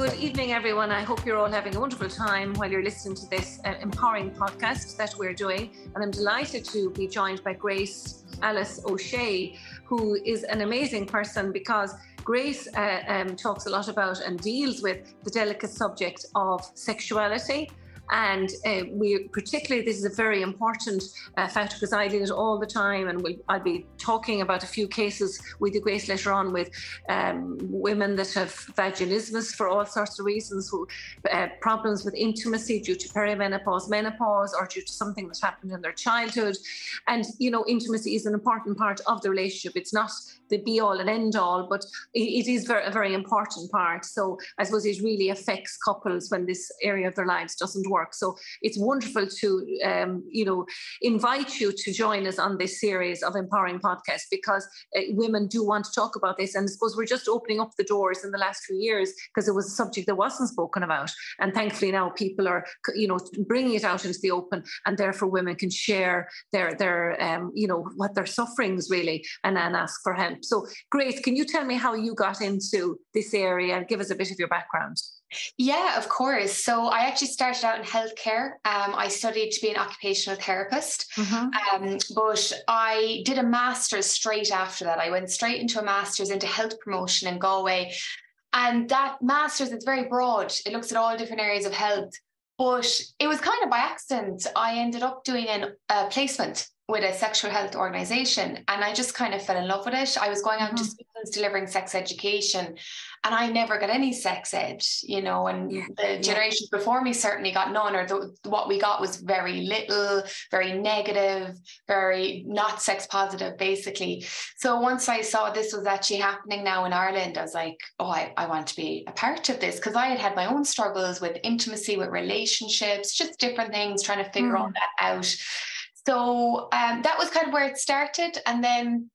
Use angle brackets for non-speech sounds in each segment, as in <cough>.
Good evening, everyone. I hope you're all having a wonderful time while you're listening to this uh, empowering podcast that we're doing. And I'm delighted to be joined by Grace Alice O'Shea, who is an amazing person because Grace uh, um, talks a lot about and deals with the delicate subject of sexuality and uh, we particularly, this is a very important uh, factor because I deal it all the time, and we'll, I'll be talking about a few cases with you, Grace, later on with um, women that have vaginismus for all sorts of reasons, who uh, problems with intimacy due to perimenopause, menopause, or due to something that happened in their childhood. And you know, intimacy is an important part of the relationship. It's not the be all and end all, but it, it is very, a very important part. So I suppose it really affects couples when this area of their lives doesn't work work. So it's wonderful to, um, you know, invite you to join us on this series of empowering podcasts because uh, women do want to talk about this. And I suppose we're just opening up the doors in the last few years because it was a subject that wasn't spoken about. And thankfully now people are, you know, bringing it out into the open and therefore women can share their, their um, you know, what their sufferings really and then ask for help. So Grace, can you tell me how you got into this area and give us a bit of your background? Yeah, of course. So I actually started out in healthcare. Um, I studied to be an occupational therapist, mm-hmm. um, but I did a master's straight after that. I went straight into a master's into health promotion in Galway. And that master's is very broad. It looks at all different areas of health. But it was kind of by accident. I ended up doing an, a placement with a sexual health organization and I just kind of fell in love with it. I was going out mm-hmm. to schools delivering sex education and I never got any sex ed, you know, and yeah. the generations yeah. before me certainly got none or the, what we got was very little, very negative, very not sex positive basically. So once I saw this was actually happening now in Ireland, I was like, oh, I, I want to be a part of this because I had had my own struggles with intimacy, with relationships, just different things, trying to figure mm. all that out. So um, that was kind of where it started. And then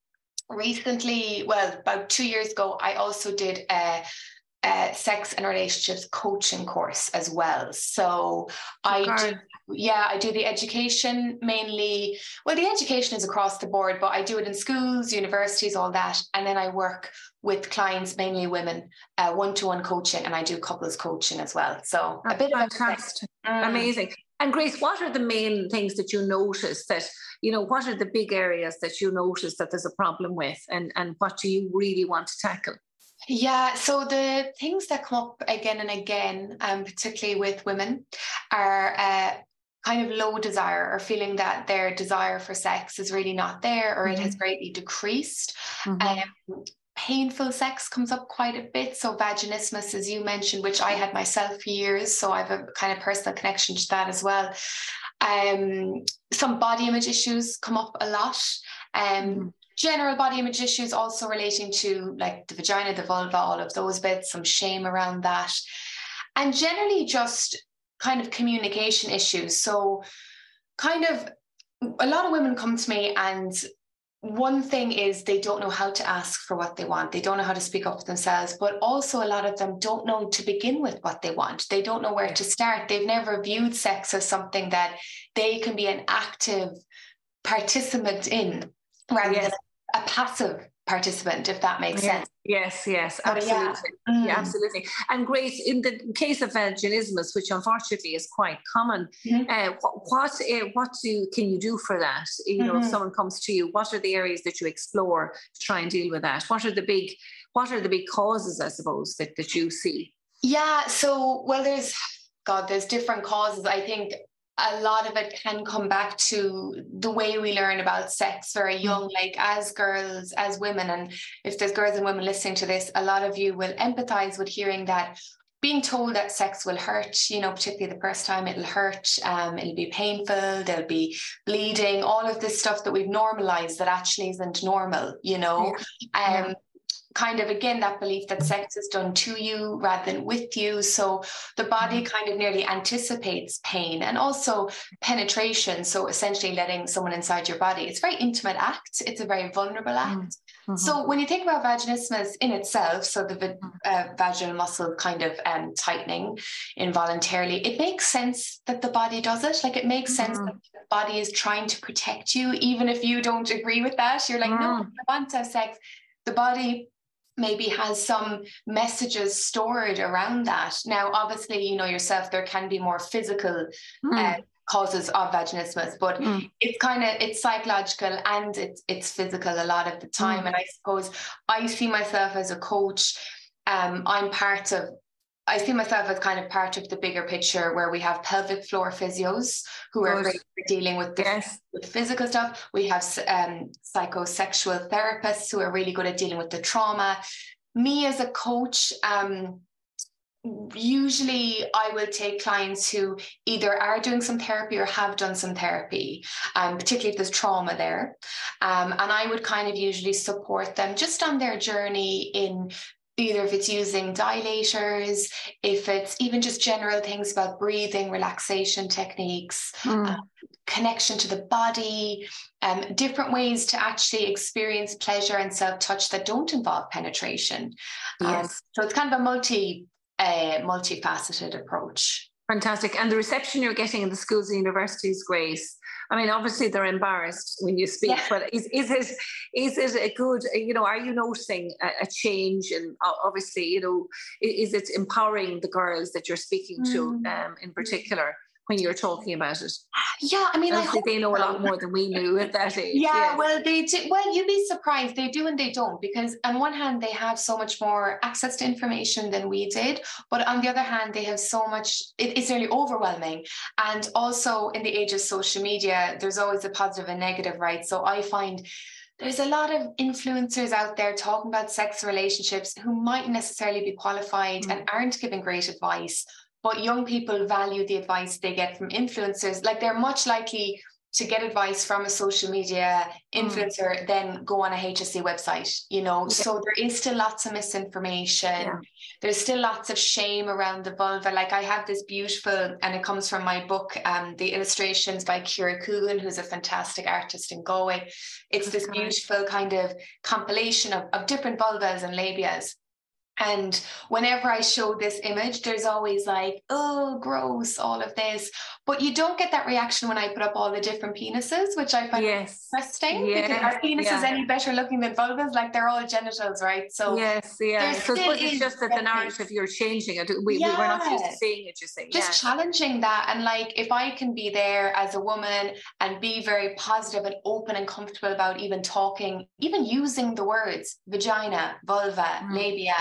recently, well, about two years ago, I also did a, a sex and relationships coaching course as well. So I do, yeah, I do the education mainly. Well, the education is across the board, but I do it in schools, universities, all that. And then I work with clients, mainly women, one to one coaching, and I do couples coaching as well. So That's a bit fantastic. of mm. amazing. And Grace, what are the main things that you notice that, you know, what are the big areas that you notice that there's a problem with and, and what do you really want to tackle? Yeah, so the things that come up again and again, um, particularly with women, are uh, kind of low desire or feeling that their desire for sex is really not there or mm-hmm. it has mm-hmm. greatly decreased. Mm-hmm. Um, painful sex comes up quite a bit. So vaginismus, as you mentioned, which I had myself for years, so I have a kind of personal connection to that as well. Um, some body image issues come up a lot. Um, mm. General body image issues also relating to like the vagina, the vulva, all of those bits, some shame around that. And generally just kind of communication issues. So, kind of a lot of women come to me and one thing is they don't know how to ask for what they want. They don't know how to speak up for themselves, but also a lot of them don't know to begin with what they want. They don't know where to start. They've never viewed sex as something that they can be an active participant in rather yes. than a passive participant, if that makes sense. Yes, yes, absolutely. Yeah. Mm. yeah. absolutely. And Grace, in the case of vaginismus, which unfortunately is quite common, mm-hmm. uh, what uh, what do can you do for that? You know, mm-hmm. if someone comes to you, what are the areas that you explore to try and deal with that? What are the big what are the big causes, I suppose, that, that you see? Yeah, so well, there's God, there's different causes. I think a lot of it can come back to the way we learn about sex very mm. young, like as girls, as women. And if there's girls and women listening to this, a lot of you will empathize with hearing that being told that sex will hurt, you know, particularly the first time it'll hurt, um, it'll be painful, there'll be bleeding, all of this stuff that we've normalized that actually isn't normal, you know. Yeah. Um, kind of again that belief that sex is done to you rather than with you so the body mm-hmm. kind of nearly anticipates pain and also penetration so essentially letting someone inside your body it's a very intimate act it's a very vulnerable mm-hmm. act mm-hmm. so when you think about vaginismus in itself so the mm-hmm. uh, vaginal muscle kind of um, tightening involuntarily it makes sense that the body does it like it makes mm-hmm. sense that the body is trying to protect you even if you don't agree with that you're like no mm. i want to have sex the body maybe has some messages stored around that. Now, obviously, you know yourself, there can be more physical mm. uh, causes of vaginismus, but mm. it's kind of it's psychological and it's it's physical a lot of the time. Mm. And I suppose I see myself as a coach. Um, I'm part of I see myself as kind of part of the bigger picture where we have pelvic floor physios who are great for dealing with, the, yes. with physical stuff. We have um, psychosexual therapists who are really good at dealing with the trauma. Me as a coach, um, usually I will take clients who either are doing some therapy or have done some therapy, um, particularly if there's trauma there. Um, and I would kind of usually support them just on their journey in either if it's using dilators, if it's even just general things about breathing, relaxation techniques, mm. um, connection to the body, um, different ways to actually experience pleasure and self touch that don't involve penetration. Um, yes. Um, so it's kind of a multi uh, multifaceted approach. Fantastic. And the reception you're getting in the schools and universities, Grace. I mean, obviously they're embarrassed when you speak, yeah. but is, is it is it a good, you know, are you noticing a, a, change? And obviously, you know, is it empowering the girls that you're speaking to mm. um, in particular? When you're talking about it. Yeah, I mean, I think they know a lot more than we knew at that <laughs> age. Yeah, yes. well, they do. Well, you'd be surprised. They do and they don't because, on one hand, they have so much more access to information than we did, but on the other hand, they have so much. It, it's nearly overwhelming. And also, in the age of social media, there's always a positive and negative, right? So I find there's a lot of influencers out there talking about sex relationships who might necessarily be qualified mm. and aren't giving great advice but young people value the advice they get from influencers. Like they're much likely to get advice from a social media mm. influencer mm. then go on a HSE website, you know. Yeah. So there is still lots of misinformation. Yeah. There's still lots of shame around the vulva. Like I have this beautiful, and it comes from my book, um, the illustrations by Kira Coogan, who's a fantastic artist in Galway. It's this beautiful kind of compilation of, of different vulvas and labias. And whenever I show this image, there's always like, oh, gross, all of this. But you don't get that reaction when I put up all the different penises, which I find yes. interesting yes. because are penises yeah. any better looking than vulvas? Like they're all genitals, right? So yes, yeah. So it's just that the narrative you're changing it. We, yeah. we are not used to seeing it. You say just yeah. challenging that, and like if I can be there as a woman and be very positive and open and comfortable about even talking, even using the words vagina, vulva, mm. labia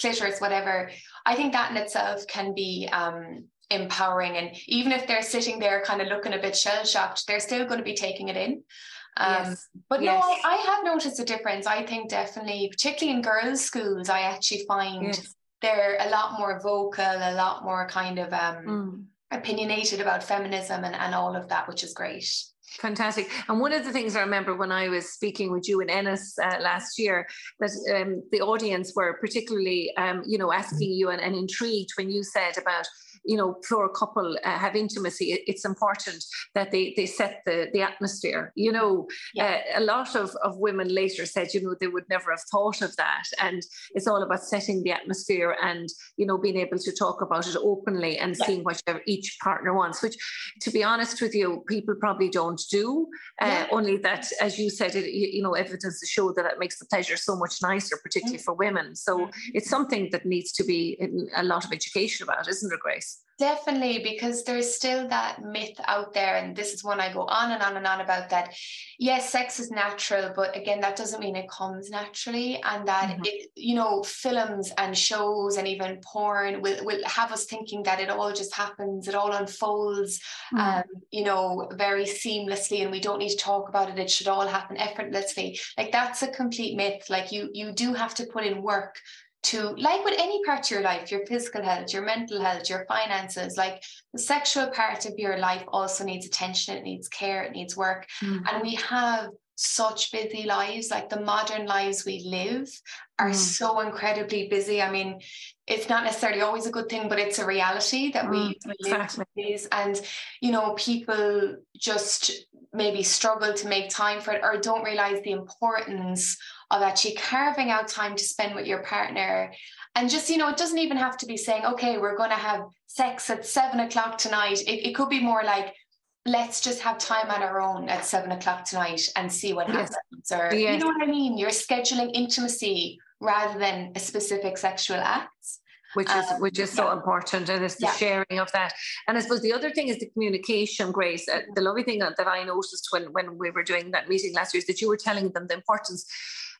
clitoris, whatever. I think that in itself can be um, empowering. And even if they're sitting there kind of looking a bit shell shocked, they're still going to be taking it in. Um, yes. But yes. no, I, I, have noticed a difference. I think definitely, particularly in girls' schools, I actually find yes. they're a lot more vocal, a lot more kind of um, mm. opinionated about feminism and, and all of that, which is great. Fantastic. And one of the things I remember when I was speaking with you in Ennis uh, last year, that um, the audience were particularly, um, you know, asking you and, and intrigued when you said about you know, for a couple uh, have intimacy, it's important that they they set the the atmosphere. You know, yeah. uh, a lot of of women later said, you know, they would never have thought of that, and it's all about setting the atmosphere and you know being able to talk about it openly and yeah. seeing what each partner wants. Which, to be honest with you, people probably don't do. Uh, yeah. Only that, as you said, it you know evidence to show that it makes the pleasure so much nicer, particularly mm. for women. So mm. it's something that needs to be a lot of education about, isn't it, Grace? Definitely, because there's still that myth out there, and this is one I go on and on and on about that. Yes, sex is natural, but again, that doesn't mean it comes naturally, and that mm-hmm. it, you know, films and shows and even porn will will have us thinking that it all just happens, it all unfolds, mm-hmm. um, you know, very seamlessly, and we don't need to talk about it. It should all happen effortlessly. Like that's a complete myth. Like you, you do have to put in work to like with any part of your life your physical health your mental health your finances like the sexual part of your life also needs attention it needs care it needs work mm. and we have such busy lives like the modern lives we live are mm. so incredibly busy i mean it's not necessarily always a good thing but it's a reality that we, mm, exactly. live and you know people just maybe struggle to make time for it or don't realize the importance of actually carving out time to spend with your partner. And just, you know, it doesn't even have to be saying, okay, we're going to have sex at seven o'clock tonight. It, it could be more like, let's just have time on our own at seven o'clock tonight and see what yes. happens. Or yes. you know what I mean? You're scheduling intimacy rather than a specific sexual act which is um, which is so yeah. important and it's the yeah. sharing of that and i suppose the other thing is the communication grace uh, the lovely thing that i noticed when when we were doing that meeting last year is that you were telling them the importance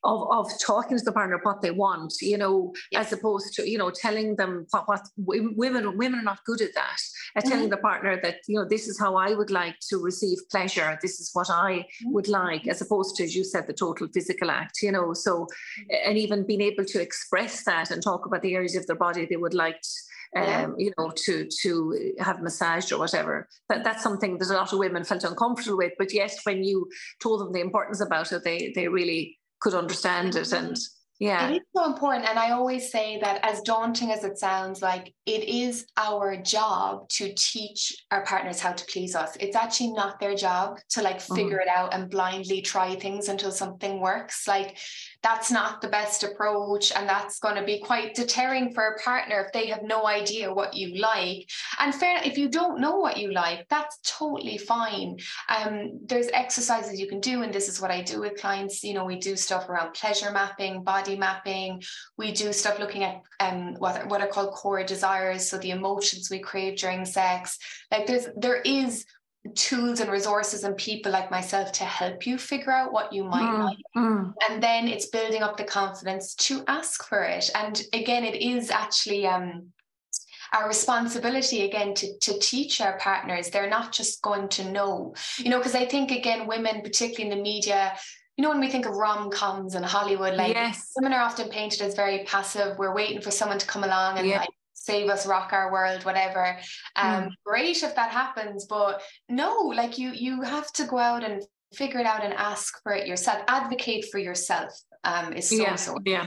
of, of talking to the partner what they want, you know, yes. as opposed to, you know, telling them what, what women women are not good at that. At mm-hmm. telling the partner that, you know, this is how I would like to receive pleasure. This is what I mm-hmm. would like, as opposed to, as you said, the total physical act, you know. So mm-hmm. and even being able to express that and talk about the areas of their body they would like to, um, you know, to to have massaged or whatever. That that's something that a lot of women felt uncomfortable with. But yes, when you told them the importance about it, they they really could understand it and yeah. It is so important and i always say that as daunting as it sounds like it is our job to teach our partners how to please us. It's actually not their job to like mm-hmm. figure it out and blindly try things until something works. Like that's not the best approach and that's going to be quite deterring for a partner if they have no idea what you like. And fair if you don't know what you like that's totally fine. Um, there's exercises you can do and this is what i do with clients. You know we do stuff around pleasure mapping body mapping we do stuff looking at um, what, what are called core desires so the emotions we crave during sex like there's there is tools and resources and people like myself to help you figure out what you might mm, like. Mm. And then it's building up the confidence to ask for it. And again, it is actually um, our responsibility again to, to teach our partners. They're not just going to know, you know, because I think again, women, particularly in the media, you know, when we think of rom coms and Hollywood, like yes. women are often painted as very passive. We're waiting for someone to come along and yeah. like save us rock our world whatever um mm. great if that happens but no like you you have to go out and figure it out and ask for it yourself advocate for yourself um, is so yeah, so yeah.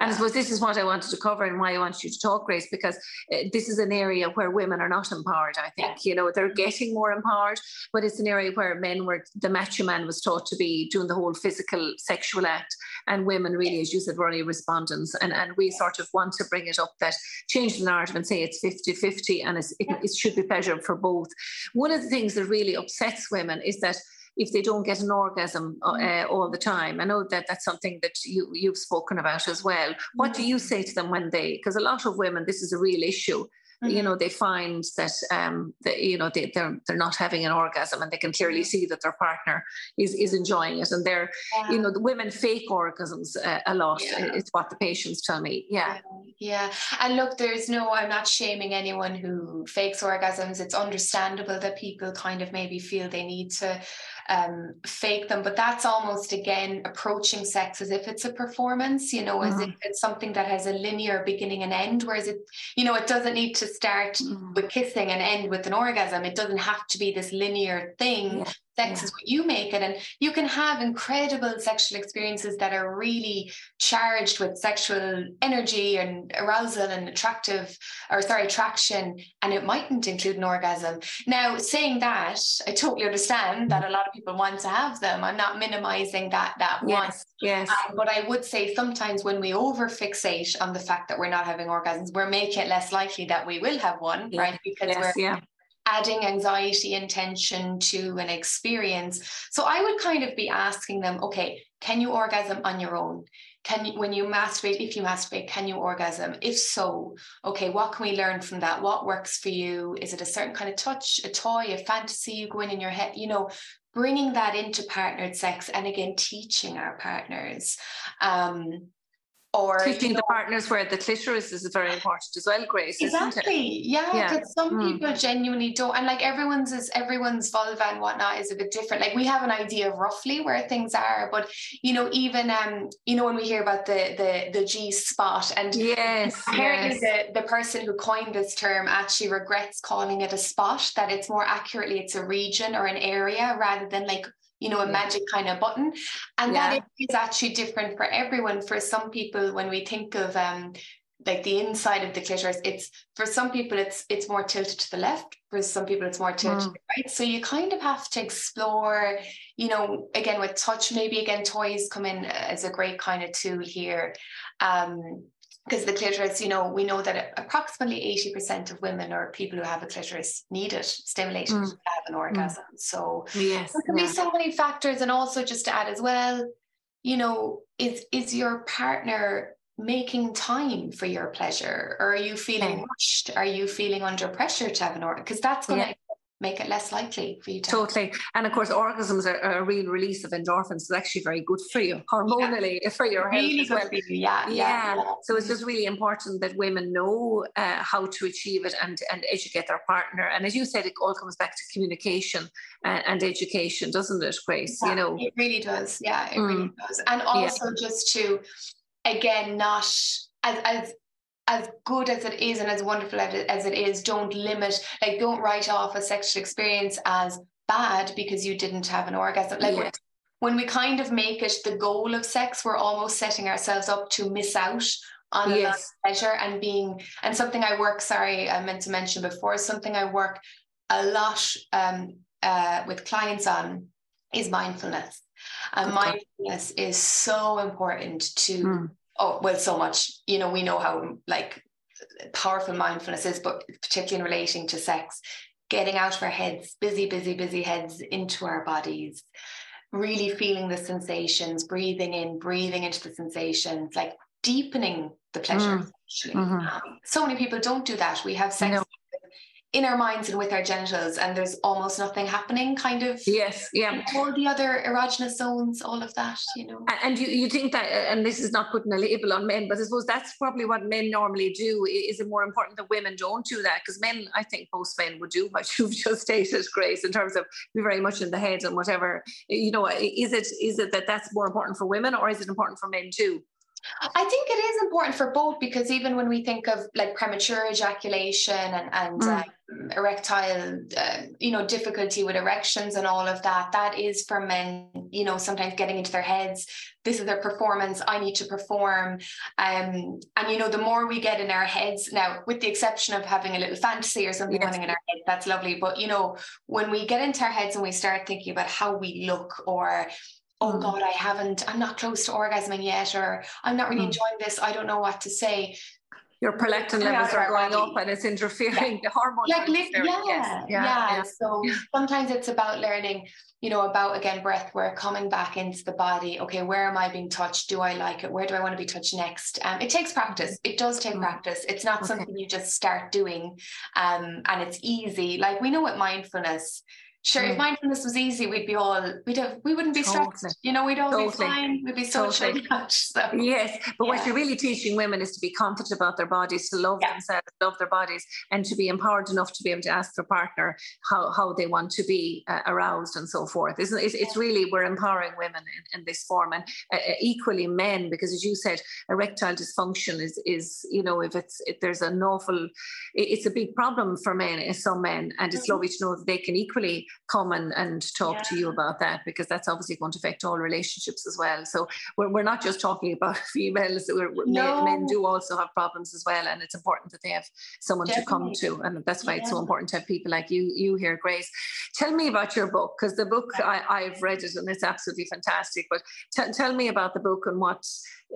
And I suppose this is what I wanted to cover and why I want you to talk Grace because uh, this is an area where women are not empowered I think. You know they're getting more empowered but it's an area where men were the macho man was taught to be doing the whole physical sexual act and women really as you said were only respondents. And, and we sort of want to bring it up that change the narrative and say it's 50-50 and it, it should be pleasure for both. One of the things that really upsets women is that if they don't get an orgasm uh, mm. uh, all the time. I know that that's something that you you've spoken about as well. What do you mm. say to them when they? Because a lot of women, this is a real issue. Mm-hmm. You know, they find that um, that you know they, they're they're not having an orgasm, and they can clearly mm-hmm. see that their partner is is enjoying it, and they're yeah. you know the women fake orgasms uh, a lot. Yeah. It's what the patients tell me. Yeah. yeah, and look, there's no. I'm not shaming anyone who fakes orgasms. It's understandable that people kind of maybe feel they need to um, fake them. But that's almost again approaching sex as if it's a performance, you know, mm-hmm. as if it's something that has a linear beginning and end. Whereas it, you know, it doesn't need to start mm-hmm. with kissing and end with an orgasm. It doesn't have to be this linear thing. Yeah sex yeah. is what you make it and you can have incredible sexual experiences that are really charged with sexual energy and arousal and attractive or sorry attraction and it mightn't include an orgasm. Now saying that i totally understand that a lot of people want to have them. I'm not minimizing that that yes, one yes. Um, but i would say sometimes when we over fixate on the fact that we're not having orgasms we're making it less likely that we will have one yeah. right? Because yes, we're yeah adding anxiety and tension to an experience. So I would kind of be asking them, okay, can you orgasm on your own? Can you, when you masturbate, if you masturbate, can you orgasm? If so, okay, what can we learn from that? What works for you? Is it a certain kind of touch, a toy, a fantasy you go in in your head? You know, bringing that into partnered sex and again, teaching our partners. Um, or teaching you know, the partners where the clitoris is very important as well grace exactly yeah because yeah. some mm. people genuinely don't and like everyone's is everyone's vulva and whatnot is a bit different like we have an idea of roughly where things are but you know even um you know when we hear about the the the g spot and yes apparently yes. the the person who coined this term actually regrets calling it a spot that it's more accurately it's a region or an area rather than like you know, a magic kind of button. And yeah. that is actually different for everyone. For some people, when we think of um, like the inside of the clitoris, it's for some people it's it's more tilted to the left. For some people, it's more tilted mm. to the right. So you kind of have to explore, you know, again with touch, maybe again toys come in as a great kind of tool here. Um, because the clitoris, you know, we know that approximately 80% of women or people who have a clitoris need it stimulated mm. to have an orgasm. Mm. So yes, there can yeah. be so many factors. And also just to add as well, you know, is is your partner making time for your pleasure? Or are you feeling yeah. rushed? Are you feeling under pressure to have an orgasm? Because that's going to yeah make it less likely for you to totally. And of course orgasms are, are a real release of endorphins. It's actually very good for you hormonally yeah. <laughs> for your really health well. You. Yeah, yeah, yeah. so it's just really important that women know uh, how to achieve it and and educate their partner. And as you said it all comes back to communication and, uh, and education doesn't it grace? Yeah, you know? it really does. Yeah it mm. really does. And also just to again not as as as good as it is and as wonderful as it is, don't limit, like, don't write off a sexual experience as bad because you didn't have an orgasm. Like, yeah. when we kind of make it the goal of sex, we're almost setting ourselves up to miss out on yes. pleasure and being, and something I work, sorry, I meant to mention before, something I work a lot um, uh, with clients on is mindfulness. And mindfulness is so important to mm oh well so much you know we know how like powerful mindfulness is but particularly in relating to sex getting out of our heads busy busy busy heads into our bodies really feeling the sensations breathing in breathing into the sensations like deepening the pleasure mm. mm-hmm. um, so many people don't do that we have sex no in our minds and with our genitals and there's almost nothing happening kind of. Yes yeah. All the other erogenous zones all of that you know. And you, you think that and this is not putting a label on men but i suppose that's probably what men normally do. Is it more important that women don't do that? Because men i think most men would do what <laughs> you've just stated grace in terms of be very much in the head and whatever. You know is it is it that that's more important for women or is it important for men too I think it is important for both because even when we think of like premature ejaculation and, and mm. um, erectile, uh, you know, difficulty with erections and all of that, that is for men, you know, sometimes getting into their heads. This is their performance. I need to perform. Um, and, you know, the more we get in our heads now, with the exception of having a little fantasy or something yes. running in our head, that's lovely. But, you know, when we get into our heads and we start thinking about how we look or oh mm. God, I haven't, I'm not close to orgasming yet, or I'm not really mm. enjoying this. I don't know what to say. Your prolactin levels are going up and it's interfering, yeah. the hormones. Like, yeah, yeah, yeah, yeah. So sometimes it's about learning, you know, about again breath work, coming back into the body. Okay, where am I being touched? Do I like it? Where do I want to be touched next? Um, it takes practice. It does take mm. practice. It's not okay. something you just start doing um, and it's easy. Like we know with mindfulness, Sure, if mm. mindfulness was easy, we'd be all we'd have we wouldn't be totally. stressed. You know, we'd all totally. be fine. We'd be so totally. <laughs> So yes, but yeah. what you're really teaching women is to be confident about their bodies, to love yeah. themselves, love their bodies, and to be empowered enough to be able to ask their partner how, how they want to be uh, aroused and so forth. Isn't it? It's, it's really we're empowering women in, in this form, and uh, uh, equally men, because as you said, erectile dysfunction is is you know if it's if there's an awful, it's a big problem for men, some men, and it's mm-hmm. lovely to know that they can equally come and, and talk yeah. to you about that because that's obviously going to affect all relationships as well. So we're, we're not just talking about <laughs> females, we're, no. men, do also have problems as well. And it's important that they have someone Definitely. to come to. And that's why yeah. it's so important to have people like you, you here, Grace. Tell me about your book because the book, I, have read it and it's absolutely fantastic. But t- tell me about the book and what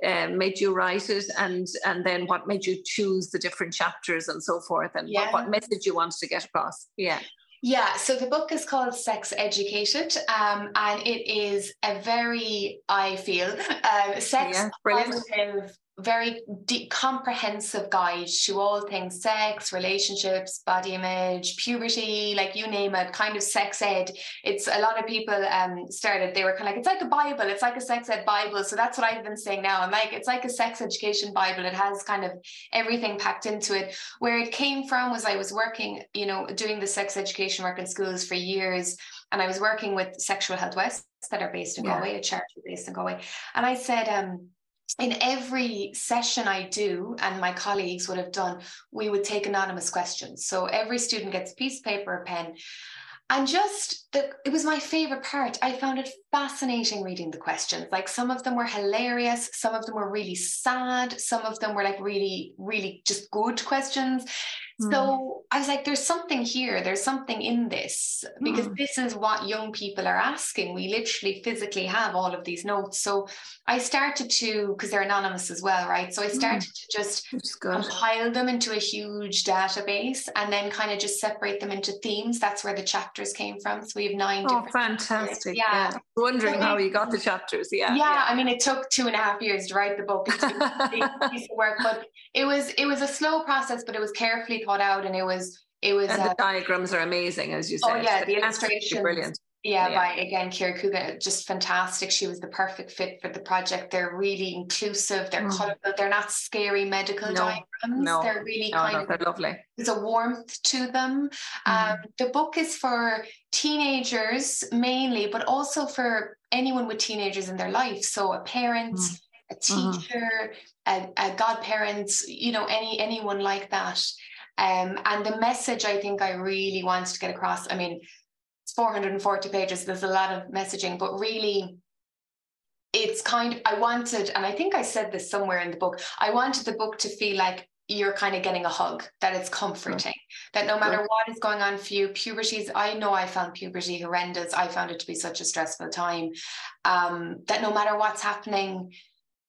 um, made you write it and and then what made you choose the different chapters and so forth and yeah. what, what message you wanted to get across yeah yeah, so the book is called Sex Educated, um, and it is a very, I feel, uh, sex yeah, positive very deep, comprehensive guide to all things sex, relationships, body image, puberty, like you name it, kind of sex ed. It's a lot of people um, started, they were kind of like, it's like a Bible, it's like a sex ed Bible. So that's what I've been saying now. I'm like, it's like a sex education Bible. It has kind of everything packed into it. Where it came from was I was working, you know, doing the sex education work in schools for years. And I was working with Sexual Health West that are based in yeah. Galway, a charity based in Galway. And I said, um, in every session I do, and my colleagues would have done, we would take anonymous questions. So every student gets a piece of paper, a pen. And just the, it was my favorite part. I found it fascinating reading the questions. Like some of them were hilarious, some of them were really sad, some of them were like really, really just good questions. Mm. So I was like, there's something here, there's something in this, because mm. this is what young people are asking. We literally physically have all of these notes. So I started to, because they're anonymous as well, right? So I mm. started mm. to just compile them into a huge database and then kind of just separate them into themes. That's where the chapters came from. So we have nine. oh, fantastic. Yeah. yeah. Wondering how you got the chapters. Yeah. yeah. Yeah. I mean, it took two and a half years to write the book. It's a <laughs> piece of work, but it was it was a slow process, but it was carefully thought out and it was it was and the uh, diagrams are amazing as you oh, said. Oh yeah, the, the illustrations brilliant. Yeah, yeah, by again Kira Coogan, just fantastic. She was the perfect fit for the project. They're really inclusive. They're mm. colorful. They're not scary medical no, diagrams. No, they're really no, kind no, of they're lovely. There's a warmth to them. Mm. Um, the book is for teenagers mainly, but also for anyone with teenagers in their life. So a parent, mm. a mm-hmm. teacher, a, a godparent, you know, any anyone like that. Um, and the message I think I really wanted to get across, I mean, it's 440 pages, there's a lot of messaging, but really it's kind of, I wanted, and I think I said this somewhere in the book, I wanted the book to feel like you're kind of getting a hug, that it's comforting, that no matter what is going on for you, puberty's, I know I found puberty horrendous. I found it to be such a stressful time. Um, that no matter what's happening,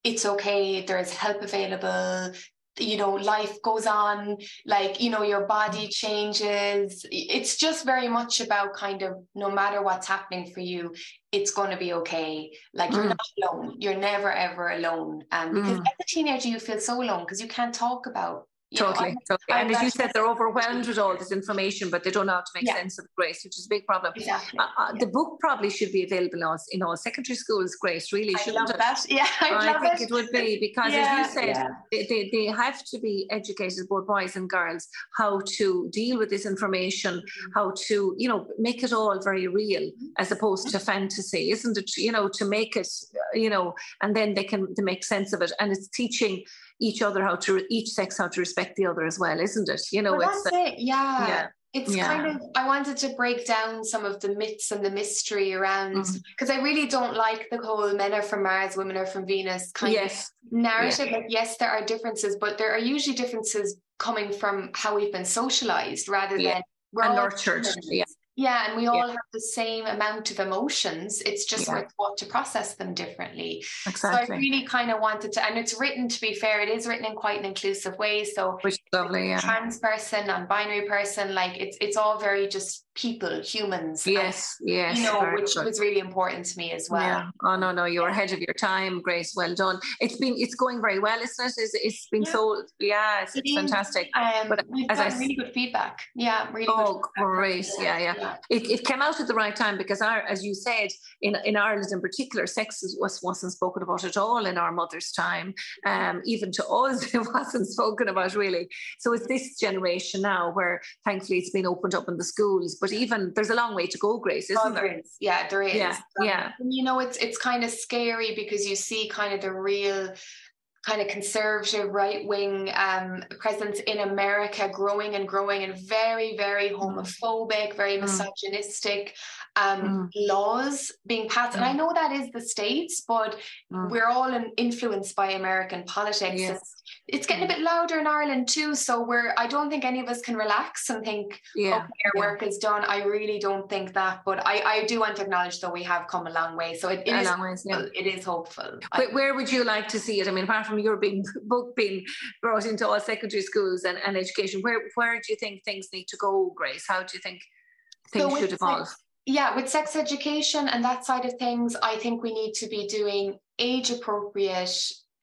it's okay, there's help available, you know life goes on like you know your body changes it's just very much about kind of no matter what's happening for you it's going to be okay like you're mm. not alone you're never ever alone and because mm. as a teenager you feel so alone because you can't talk about totally, know, totally. and as you said, they're overwhelmed with all this information, but they don't know how to make yeah. sense of Grace, which is a big problem. Exactly. Uh, uh, the book probably should be available in all, in all secondary schools. Grace, really, I shouldn't love it? that. <laughs> Yeah, I, I think it. it. would be because, yeah, as you said, yeah. they, they, they, have to be educated, both boys and girls, how to deal with this information, mm-hmm. how to, you know, make it all very real mm-hmm. as opposed to fantasy, isn't it? You know, to make it, you know, and then they can to make sense of it, and it's teaching each other how to each sex how to respect the other as well isn't it you know well, it's that's it yeah yeah it's yeah. kind of i wanted to break down some of the myths and the mystery around because mm. i really don't like the whole men are from mars women are from venus kind yes. of narrative yeah. like yes there are differences but there are usually differences coming from how we've been socialized rather yeah. than we're nurtured yeah yeah, and we all yeah. have the same amount of emotions. It's just yeah. we're taught to process them differently. Exactly. So I really kind of wanted to, and it's written to be fair, it is written in quite an inclusive way. So which is lovely, yeah. Trans person, non-binary person, like it's it's all very just people, humans. Yes, and, yes. You know, which good. was really important to me as well. Yeah. Oh no, no, you're ahead of your time, Grace. Well done. It's been it's going very well, isn't it? It's, it's been yeah. so yeah, it's, it's fantastic. Um, but as I, really good feedback. Yeah, really. Oh, great! Yeah, yeah. yeah. It, it came out at the right time because our, as you said, in in Ireland in particular, sex was wasn't spoken about at all in our mother's time. Um, even to us, <laughs> it wasn't spoken about really. So it's this generation now where thankfully it's been opened up in the schools, but but even there's a long way to go, Grace, isn't oh, there? there is. Yeah, there is. Yeah, um, yeah. You know, it's it's kind of scary because you see kind of the real kind of conservative right wing um, presence in America growing and growing and very, very mm. homophobic, very mm. misogynistic um, mm. laws being passed. And I mm. know that is the States, but mm. we're all in, influenced by American politics. Yes. It's getting a mm. bit louder in Ireland too. So we're, I don't think any of us can relax and think, yeah, okay, our yeah. work is done. I really don't think that. But I, I do want to acknowledge that we have come a long way. So it, it, is, ways, yeah. it is hopeful. But where would you like to see it? I mean, apart from your being, <laughs> book being brought into all secondary schools and, and education, where, where do you think things need to go, Grace? How do you think things so should evolve? Yeah, with sex education and that side of things, I think we need to be doing age appropriate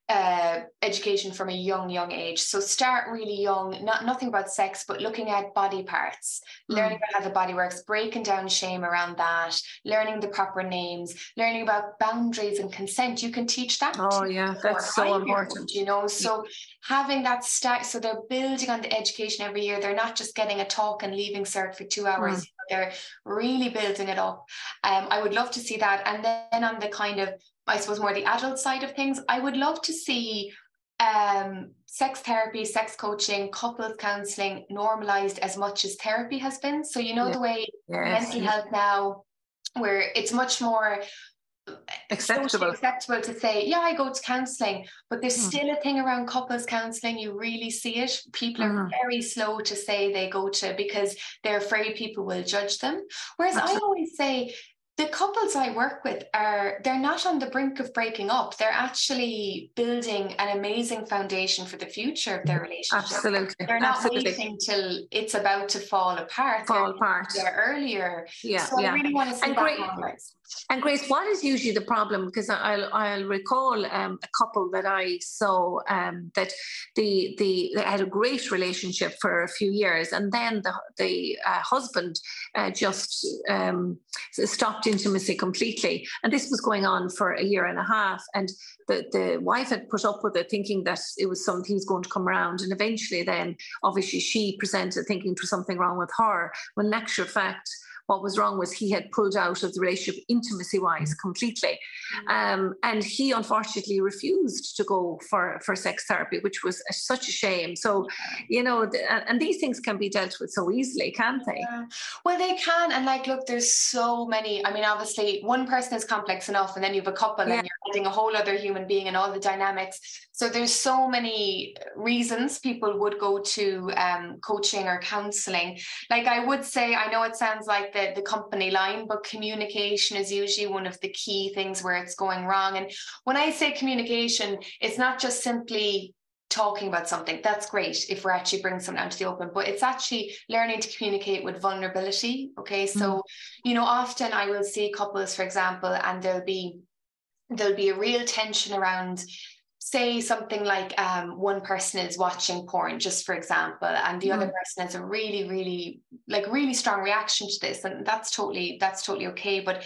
uh, education from a young, young age. So start really young, not nothing about sex, but looking at body parts, mm. learning about how the body works, breaking down shame around that, learning the proper names, learning about boundaries and consent. You can teach that. Oh yeah, that's so important. You know, so having that stack, so they're building on the education every year. They're not just getting a talk and leaving cert for two hours. Mm. They're really building it up. Um, I would love to see that. And then on the kind of I suppose more the adult side of things, I would love to see um, sex therapy, sex coaching, couples counseling normalized as much as therapy has been. So, you know, yeah. the way yes. mental health now, where it's much more acceptable acceptable to say yeah i go to counseling but there's mm. still a thing around couples counseling you really see it people mm. are hmm. very slow to say they go to because they're afraid people will judge them whereas Absolutely. i always say the couples I work with are they're not on the brink of breaking up. They're actually building an amazing foundation for the future of their relationship. Absolutely. They're not Absolutely. waiting till it's about to fall apart. Fall they're apart. They're earlier. Yeah. So yeah. I really want to see and that great, and Grace, what is usually the problem? Because I'll, I'll recall um, a couple that I saw um, that the, the they had a great relationship for a few years, and then the the uh, husband uh, just um, stopped intimacy completely, and this was going on for a year and a half, and the, the wife had put up with it thinking that it was something was going to come around and eventually then obviously she presented thinking there was something wrong with her when in actual fact what was wrong was he had pulled out of the relationship intimacy wise completely. Mm-hmm. Um, and he unfortunately refused to go for, for sex therapy, which was a, such a shame. So, you know, and these things can be dealt with so easily, can't they? Yeah. Well, they can. And like, look, there's so many. I mean, obviously, one person is complex enough, and then you have a couple, yeah. and you're adding a whole other human being and all the dynamics. So there's so many reasons people would go to um, coaching or counseling. Like I would say, I know it sounds like the, the company line, but communication is usually one of the key things where it's going wrong. And when I say communication, it's not just simply talking about something that's great if we're actually bringing something out to the open but it's actually learning to communicate with vulnerability okay so mm. you know often i will see couples for example and there'll be there'll be a real tension around say something like um, one person is watching porn just for example and the mm. other person has a really really like really strong reaction to this and that's totally that's totally okay but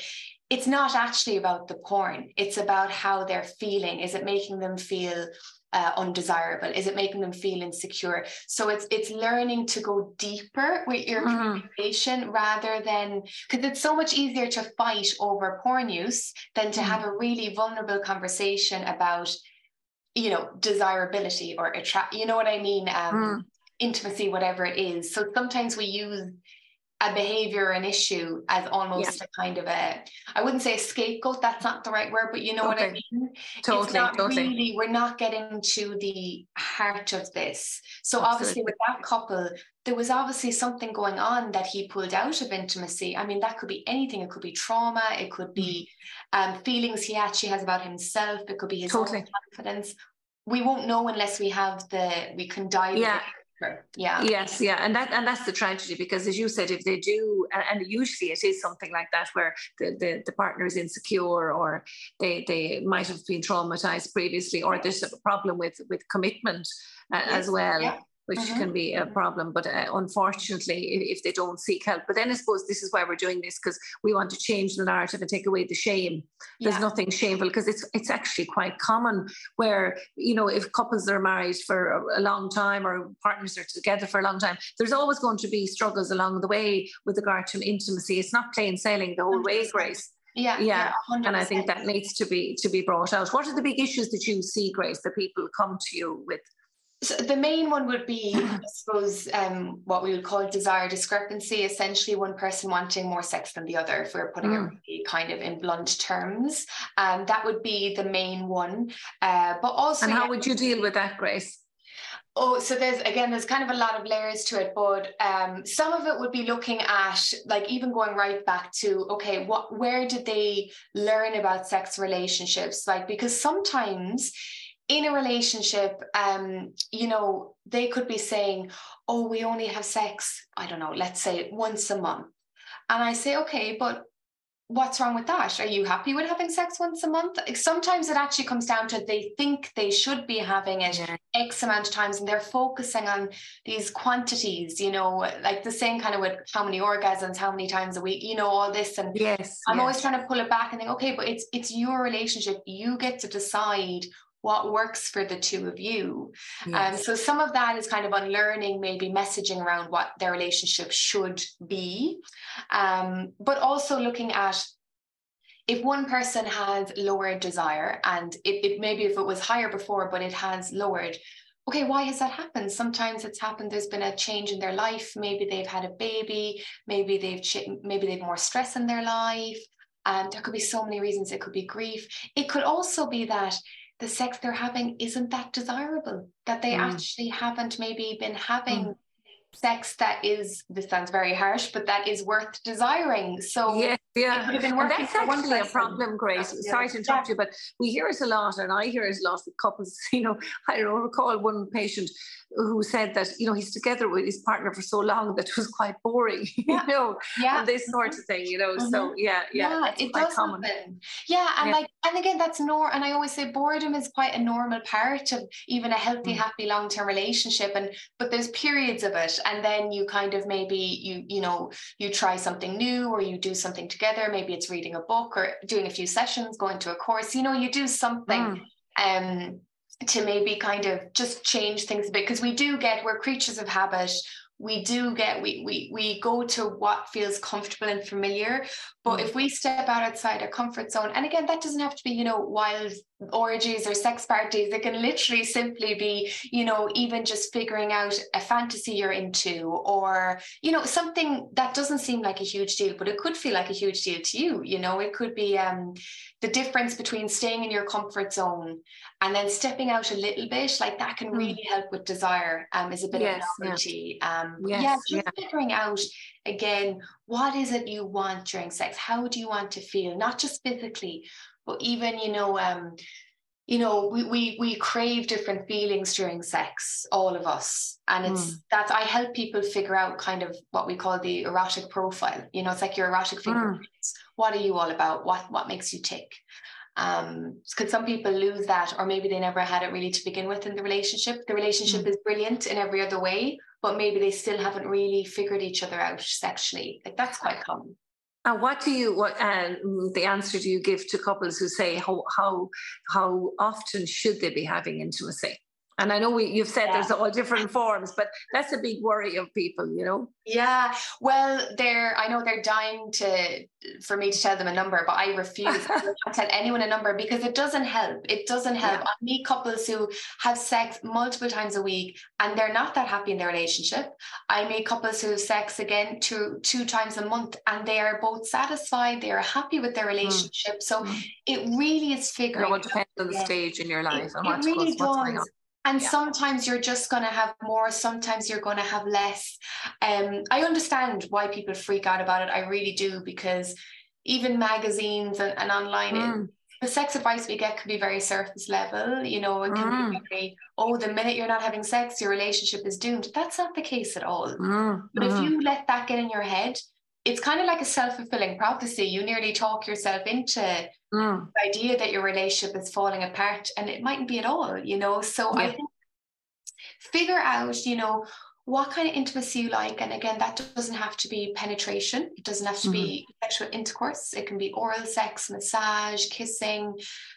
it's not actually about the porn it's about how they're feeling is it making them feel uh, undesirable is it making them feel insecure so it's it's learning to go deeper with your mm. communication rather than because it's so much easier to fight over porn use than to mm. have a really vulnerable conversation about you know desirability or attract you know what i mean um mm. intimacy whatever it is so sometimes we use a behavior an issue as almost yeah. a kind of a I wouldn't say a scapegoat that's not the right word but you know okay. what I mean totally it's not totally. really we're not getting to the heart of this so Absolutely. obviously with that couple there was obviously something going on that he pulled out of intimacy I mean that could be anything it could be trauma it could be mm. um, feelings he actually has about himself it could be his totally. own confidence we won't know unless we have the we can dive yeah. yeah. Yes yeah and that and that's the tragedy because as you said if they do and, usually it is something like that where the, the, the partner is insecure or they they might have been traumatized previously or there's a problem with with commitment uh, yes. as well. yeah which mm-hmm. can be a problem. But uh, unfortunately, if, they don't seek help, but then I suppose this is why we're doing this because we want to change the narrative and take away the shame. There's yeah. nothing shameful because it's it's actually quite common where you know if couples are married for a long time or partners are together for a long time, there's always going to be struggles along the way with regard to intimacy. It's not plain sailing the whole 100%. way, Grace. Yeah, yeah, yeah and I think that needs to be to be brought out. What are the big issues that you see, Grace, that people come to you with? So the main one would be, <laughs> I suppose, um, what we would call desire discrepancy. Essentially, one person wanting more sex than the other, if we're putting mm. it really kind of in blunt terms. Um, that would be the main one. Uh, but also, and how would you deal with that, Grace? Oh, so there's again, there's kind of a lot of layers to it, but um, some of it would be looking at like even going right back to okay, what where did they learn about sex relationships? Like because sometimes in a relationship, um, you know, they could be saying, oh, we only have sex, I don't know, let's say once a month. And I say, okay, but what's wrong with that? Are you happy with having sex once a month? Sometimes it actually comes down to they think they should be having it yeah. X amount of times and they're focusing on these quantities, you know, like the same kind of with how many orgasms, how many times a week, you know, all this. And yes, I'm yes. always trying to pull it back and think, okay, but it's it's your relationship. You get to decide what works for the two of you. Um, yes. Um, so some of that is kind of unlearning, maybe messaging around what their relationship should be, um, but also looking at if one person has lower desire and it, it maybe if it was higher before, but it has lowered. Okay, why has that happened? Sometimes it's happened. There's been a change in their life. Maybe they've had a baby. Maybe they've maybe they've more stress in their life Um, there could be so many reasons. It could be grief. It could also be that the sex they're having isn't that desirable, that they mm. actually haven't maybe been having mm. sex that is, this sounds very harsh, but that is worth desiring. So yeah, yeah. And that's actually a problem, Grace. Yeah. Sorry to interrupt yeah. you, but we hear it a lot, and I hear it a lot with couples. <laughs> You know, I recall one patient who said that you know he's together with his partner for so long that it was quite boring, <laughs> yeah. you know, yeah. and this sort of thing, you know. Mm-hmm. So yeah, yeah, yeah it does common. happen. Yeah, and like, and again, that's nor. And I always say boredom is quite a normal part of even a healthy, mm happy, long-term relationship. And but there's periods of it, and then you kind of maybe you you know you try something new or you do something together. Maybe it's reading a book or doing a few sessions, going to a course. You know, you do something. Mm. Um, to maybe kind of just change things a bit because we do get we're creatures of habit we do get we we we go to what feels comfortable and familiar but mm. if we step out outside our comfort zone and again that doesn't have to be you know wild orgies or sex parties it can literally simply be you know even just figuring out a fantasy you're into or you know something that doesn't seem like a huge deal but it could feel like a huge deal to you you know it could be um the difference between staying in your comfort zone and then stepping out a little bit like that can mm. really help with desire um is a bit yes, of novelty yeah. um yes, yeah just yeah. figuring out again what is it you want during sex? How do you want to feel? Not just physically but even you know um you know we, we we crave different feelings during sex all of us. And it's mm. that i help people figure out kind of what we call the erotic profile. You know it's like your erotic fingerprints. Mm. what are you all about? What what makes you tick? Um could some people lose that or maybe they never had it really to begin with in the relationship? The relationship mm. is brilliant in every other way but maybe they still haven't really figured each other out sexually like that's quite common and what do you what uh, the answer do you give to couples who say how how how often should they be having intimacy? And I know we, you've said yeah. there's all different forms, but that's a big worry of people, you know. Yeah, well, they're I know they're dying to for me to tell them a number, but I refuse to <laughs> tell anyone a number because it doesn't help. It doesn't help. Yeah. I meet couples who have sex multiple times a week and they're not that happy in their relationship. I meet couples who have sex again two two times a month and they are both satisfied. They are happy with their hmm. relationship. Mm. So mm. it really is figuring. It all depends on the stage in your life it, and what, it really does. And yeah. sometimes you're just going to have more, sometimes you're going to have less. Um, I understand why people freak out about it. I really do, because even magazines and, and online, mm. it, the sex advice we get can be very surface level. You know, it can mm. be very, oh, the minute you're not having sex, your relationship is doomed. That's not the case at all. Mm. But if mm. you let that get in your head, it's kind of like a self-fulfilling prophecy. You nearly talk yourself into mm. the idea that your relationship is falling apart and it mightn't be at all you know? So yeah. i think figure out you know what kind of intimacy you like. And again that doesn't have to be penetration. It doesn't have to mm-hmm. be sexual intercourse. It can be oral sex massage kissing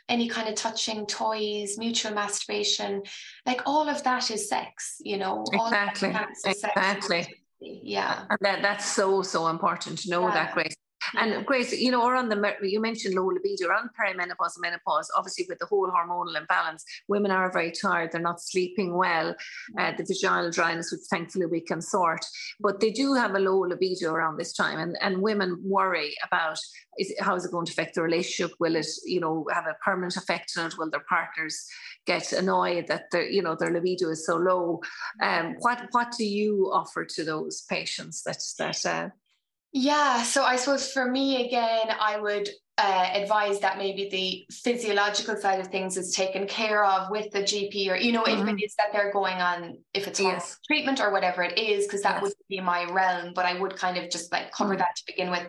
any kind of touching toys mutual masturbation. Like all of that is sex you know? Exactly. exactly yeah and that, that's so so important to know yeah. that grace and Grace, you know, around the you mentioned low libido, around perimenopause and menopause, obviously with the whole hormonal imbalance, women are very tired, they're not sleeping well, uh, the vaginal dryness, which thankfully we can sort, but they do have a low libido around this time, and, and women worry about is, how is it going to affect the relationship? Will it, you know, have a permanent effect on it? Will their partners get annoyed that their, you know, their libido is so low? Um, what what do you offer to those patients that that uh, yeah, so I suppose for me again, I would uh, advise that maybe the physiological side of things is taken care of with the GP, or you know, mm-hmm. if it mm-hmm. that they're going on, if it's yes. treatment or whatever it is, because that yes. would be my realm. But I would kind of just like cover mm-hmm. that to begin with.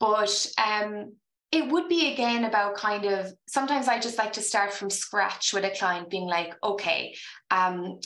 But um, it would be again about kind of sometimes I just like to start from scratch with a client, being like, okay, um,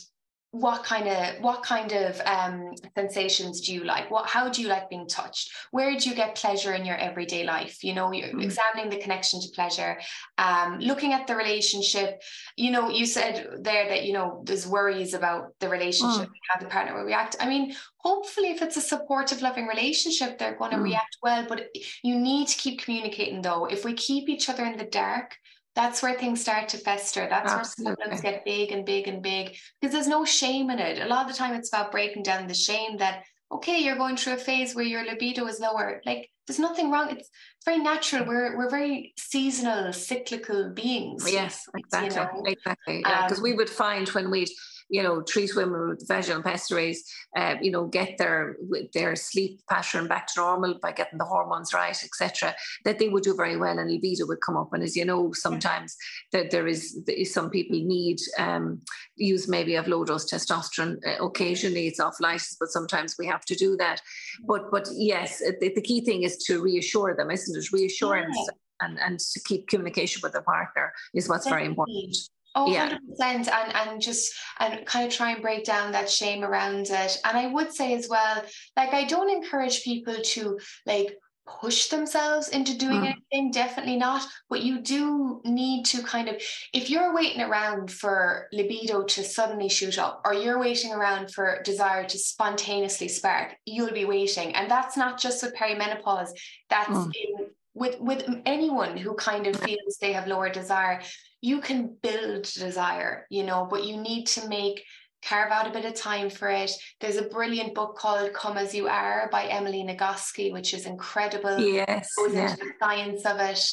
what kind of what kind of um, sensations do you like what how do you like being touched where do you get pleasure in your everyday life you know you're mm-hmm. examining the connection to pleasure um, looking at the relationship you know you said there that you know there's worries about the relationship mm. how the partner will react i mean hopefully if it's a supportive loving relationship they're going to mm. react well but you need to keep communicating though if we keep each other in the dark that's where things start to fester. That's Absolutely. where problems get big and big and big because there's no shame in it. A lot of the time, it's about breaking down the shame that okay, you're going through a phase where your libido is lower. Like there's nothing wrong. It's very natural. We're we're very seasonal, cyclical beings. Yes, exactly, you know? exactly. Yeah, because um, we would find when we you know, treat women with vaginal pessaries, uh, you know, get their their sleep pattern back to normal by getting the hormones right, etc., that they would do very well and libido would come up. And as you know, sometimes that there is some people need um, use maybe of low dose testosterone. Uh, occasionally, it's off license, but sometimes we have to do that. But but yes, the, the key thing is to reassure them, isn't it? Reassurance. Yeah. And, and to keep communication with the partner is what's Definitely. very important. Oh, yeah. 100% and and just and kind of try and break down that shame around it. And I would say as well, like I don't encourage people to like push themselves into doing mm. anything definitely not but you do need to kind of if you're waiting around for libido to suddenly shoot up or you're waiting around for desire to spontaneously spark you'll be waiting and that's not just with perimenopause that's mm. in with with anyone who kind of feels they have lower desire you can build desire you know but you need to make carve out a bit of time for it there's a brilliant book called come as you are by emily nagoski which is incredible yes goes yeah. the science of it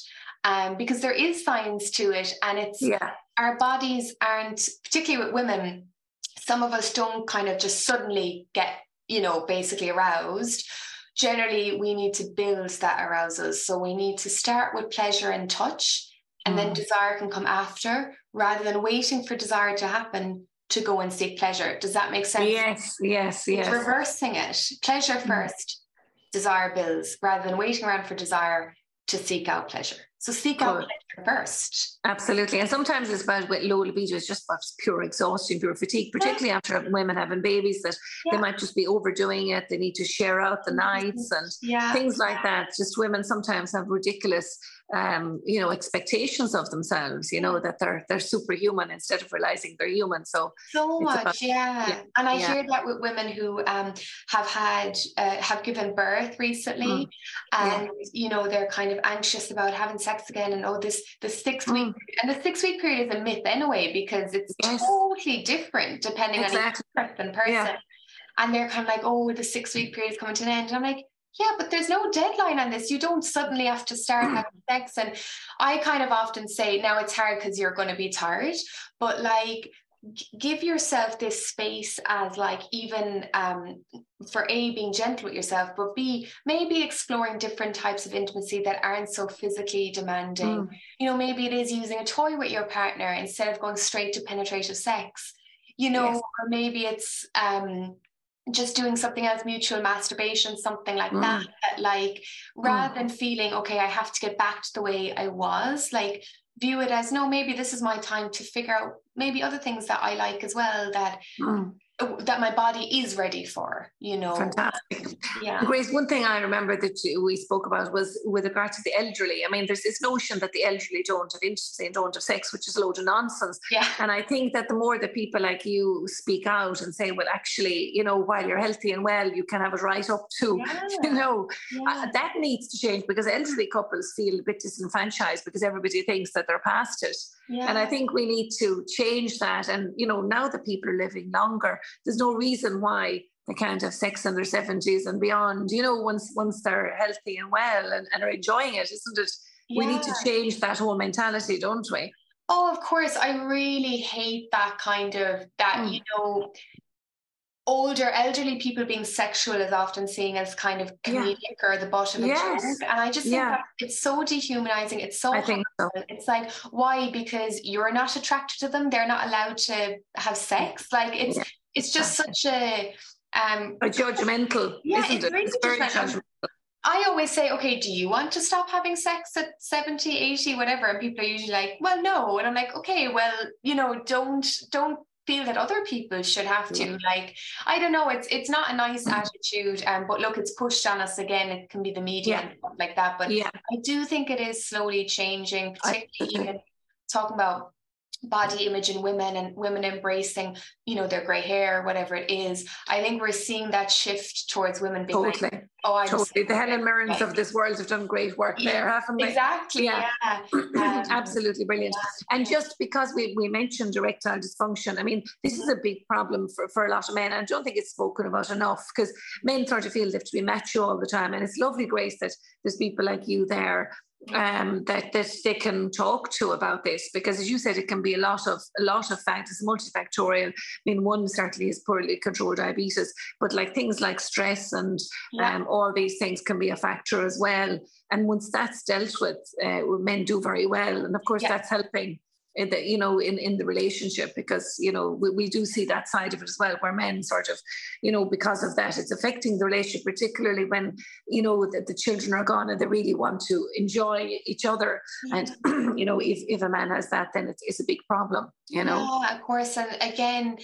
um, because there is science to it and it's yeah. our bodies aren't particularly with women some of us don't kind of just suddenly get you know basically aroused generally we need to build that arousal. So we need to start with pleasure and touch, and mm. then desire can come after, rather than waiting for desire to happen to go and seek pleasure. Does that make sense? Yes, yes, yes. It's reversing it. Pleasure mm. first, desire builds, rather than waiting around for desire to seek out pleasure. So seek out first. Absolutely. And sometimes it's about with low libido, it's just about pure exhaustion, pure fatigue, particularly yeah. after women having babies that yeah. they might just be overdoing it. They need to share out the nights and yeah. things like that. Just women sometimes have ridiculous um, you know, expectations of themselves, you know, that they're they're superhuman instead of realizing they're human. So so much, about, yeah. yeah. And I yeah. hear that with women who um, have had uh, have given birth recently, mm. and yeah. you know they're kind of anxious about having sex again, and oh, this the six mm. week and the six week period is a myth anyway because it's yes. totally different depending exactly. on each person. And they're kind of like, oh, the six week period is coming to an end. And I'm like, yeah, but there's no deadline on this. You don't suddenly have to start hmm. having sex. And I kind of often say, now it's hard because you're going to be tired, but like, give yourself this space as like even um, for a being gentle with yourself but b maybe exploring different types of intimacy that aren't so physically demanding mm. you know maybe it is using a toy with your partner instead of going straight to penetrative sex you know yes. or maybe it's um just doing something else mutual masturbation something like mm. that, that like rather mm. than feeling okay i have to get back to the way i was like view it as no maybe this is my time to figure out maybe other things that i like as well that mm that my body is ready for, you know. Fantastic. Yeah. Grace, one thing I remember that we spoke about was with regard to the elderly. I mean, there's this notion that the elderly don't have intimacy and don't have sex, which is a load of nonsense. Yeah. And I think that the more that people like you speak out and say, well, actually, you know, while you're healthy and well, you can have it right up to, yeah. <laughs> you know, yeah. uh, that needs to change because elderly couples feel a bit disenfranchised because everybody thinks that they're past it. Yeah. And I think we need to change that. And, you know, now that people are living longer, there's no reason why they can't have sex in their 70s and beyond, you know, once once they're healthy and well and, and are enjoying it, isn't it? Yeah. We need to change that whole mentality, don't we? Oh, of course. I really hate that kind of that, mm. you know, older elderly people being sexual is often seen as kind of comedic yeah. or the butt of a yes. joke and i just think yeah. that it's so dehumanizing it's so, I think so it's like why because you're not attracted to them they're not allowed to have sex like it's yeah. it's just such a um a judgmental yeah, isn't it? It's very judgmental. I always say, okay, do you want to stop having sex at 70, 80, whatever? And people are usually like, well, no. And I'm like, okay, well, you know, don't don't feel that other people should have to like i don't know it's it's not a nice mm. attitude um but look it's pushed on us again it can be the media yeah. and stuff like that but yeah i do think it is slowly changing particularly even talking about body image in women and women embracing, you know, their grey hair, whatever it is. I think we're seeing that shift towards women being totally. Like, oh, I'm totally. The Helen Mirrens of this world have done great work yeah, there, haven't they? Exactly. Yeah. yeah. <clears throat> Um, Absolutely brilliant. Yeah. And just because we, we mentioned erectile dysfunction, I mean, this is a big problem for, for a lot of men. I don't think it's spoken about enough because men sort of feel they have to be macho all the time. And it's lovely, Grace, that there's people like you there um, that that they can talk to about this because, as you said, it can be a lot of a lot of factors, multifactorial. I mean, one certainly is poorly controlled diabetes, but like things like stress and yeah. um, all these things can be a factor as well. And once that's dealt with, uh, men do very well, and of course, yeah. that's helping in the, you know in in the relationship because you know we, we do see that side of it as well where men sort of you know because of that it's affecting the relationship particularly when you know that the children are gone and they really want to enjoy each other. Yeah. and mm-hmm. <clears throat> you know if, if a man has that then it's, it's a big problem you know? Yeah, of course. And again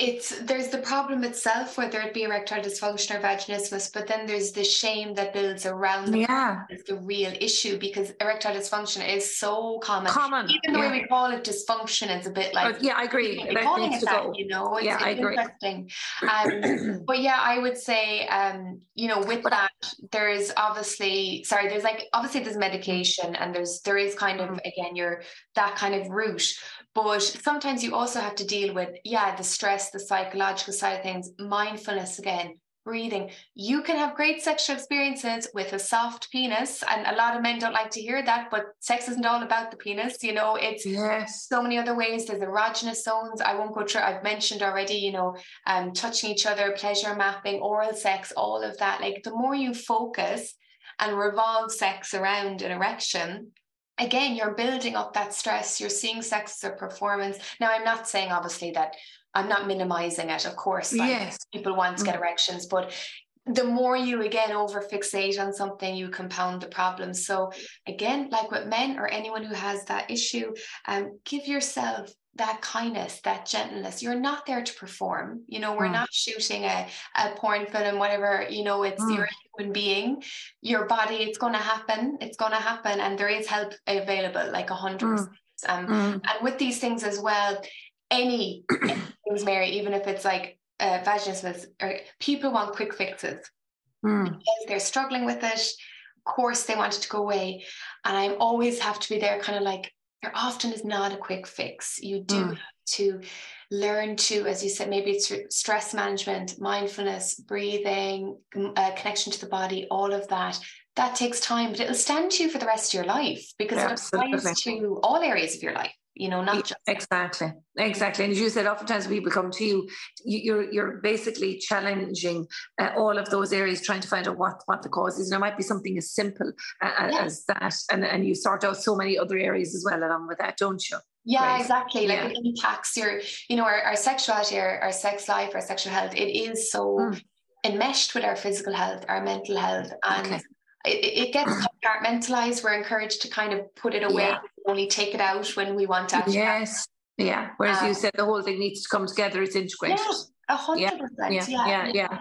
it's there's the problem itself, whether it be erectile dysfunction or vaginismus, but then there's the shame that builds around the yeah. the real issue because erectile dysfunction is so common. Common. Even the yeah. way we call it dysfunction is a bit like oh, yeah, I agree. That calling it that, go. you know, it's, yeah, it's I agree. interesting. Um, <clears throat> but yeah, I would say um, you know, with that, there's obviously sorry, there's like obviously there's medication and there's there is kind of mm-hmm. again your that kind of route. But sometimes you also have to deal with, yeah, the stress, the psychological side of things, mindfulness again, breathing. You can have great sexual experiences with a soft penis. And a lot of men don't like to hear that, but sex isn't all about the penis. You know, it's yes. so many other ways. There's erogenous zones. I won't go through, I've mentioned already, you know, um, touching each other, pleasure mapping, oral sex, all of that. Like the more you focus and revolve sex around an erection, again, you're building up that stress. You're seeing sex as a performance. Now, I'm not saying obviously that I'm not minimizing it. Of course, like yes. people want to get mm. erections, but the more you again over fixate on something, you compound the problem. So again, like with men or anyone who has that issue, um, give yourself that kindness, that gentleness. You're not there to perform. You know, we're mm. not shooting a, a porn film, whatever, you know, it's mm. you're human being. Your body, it's gonna happen. It's gonna happen. And there is help available, like a hundred mm. Um, mm. and with these things as well, any things, Mary, even if it's like uh, vaginismus, or people want quick fixes mm. because they're struggling with it. Of course, they want it to go away, and I always have to be there, kind of like there often is not a quick fix. You do mm. have to learn to, as you said, maybe it's stress management, mindfulness, breathing, uh, connection to the body, all of that. That takes time, but it'll stand to you for the rest of your life because yeah, it applies to all areas of your life you know, not just exactly, exactly. And as you said, oftentimes people come to you, you're you're basically challenging uh, all of those areas, trying to find out what what the cause is. And it might be something as simple uh, yes. as that, and and you sort out so many other areas as well along with that, don't you? Yeah, right. exactly. Like yeah. it impacts your, you know, our, our sexuality, our, our sex life, our sexual health. It is so mm. enmeshed with our physical health, our mental health, and. Okay it, it gets <clears throat> compartmentalized. We're encouraged to kind of put it away, yeah. Only take it out when we want to. Yes. Yeah. Whereas um, you said the whole thing needs to come together, it's integrated. A hundred percent. Yeah, yeah,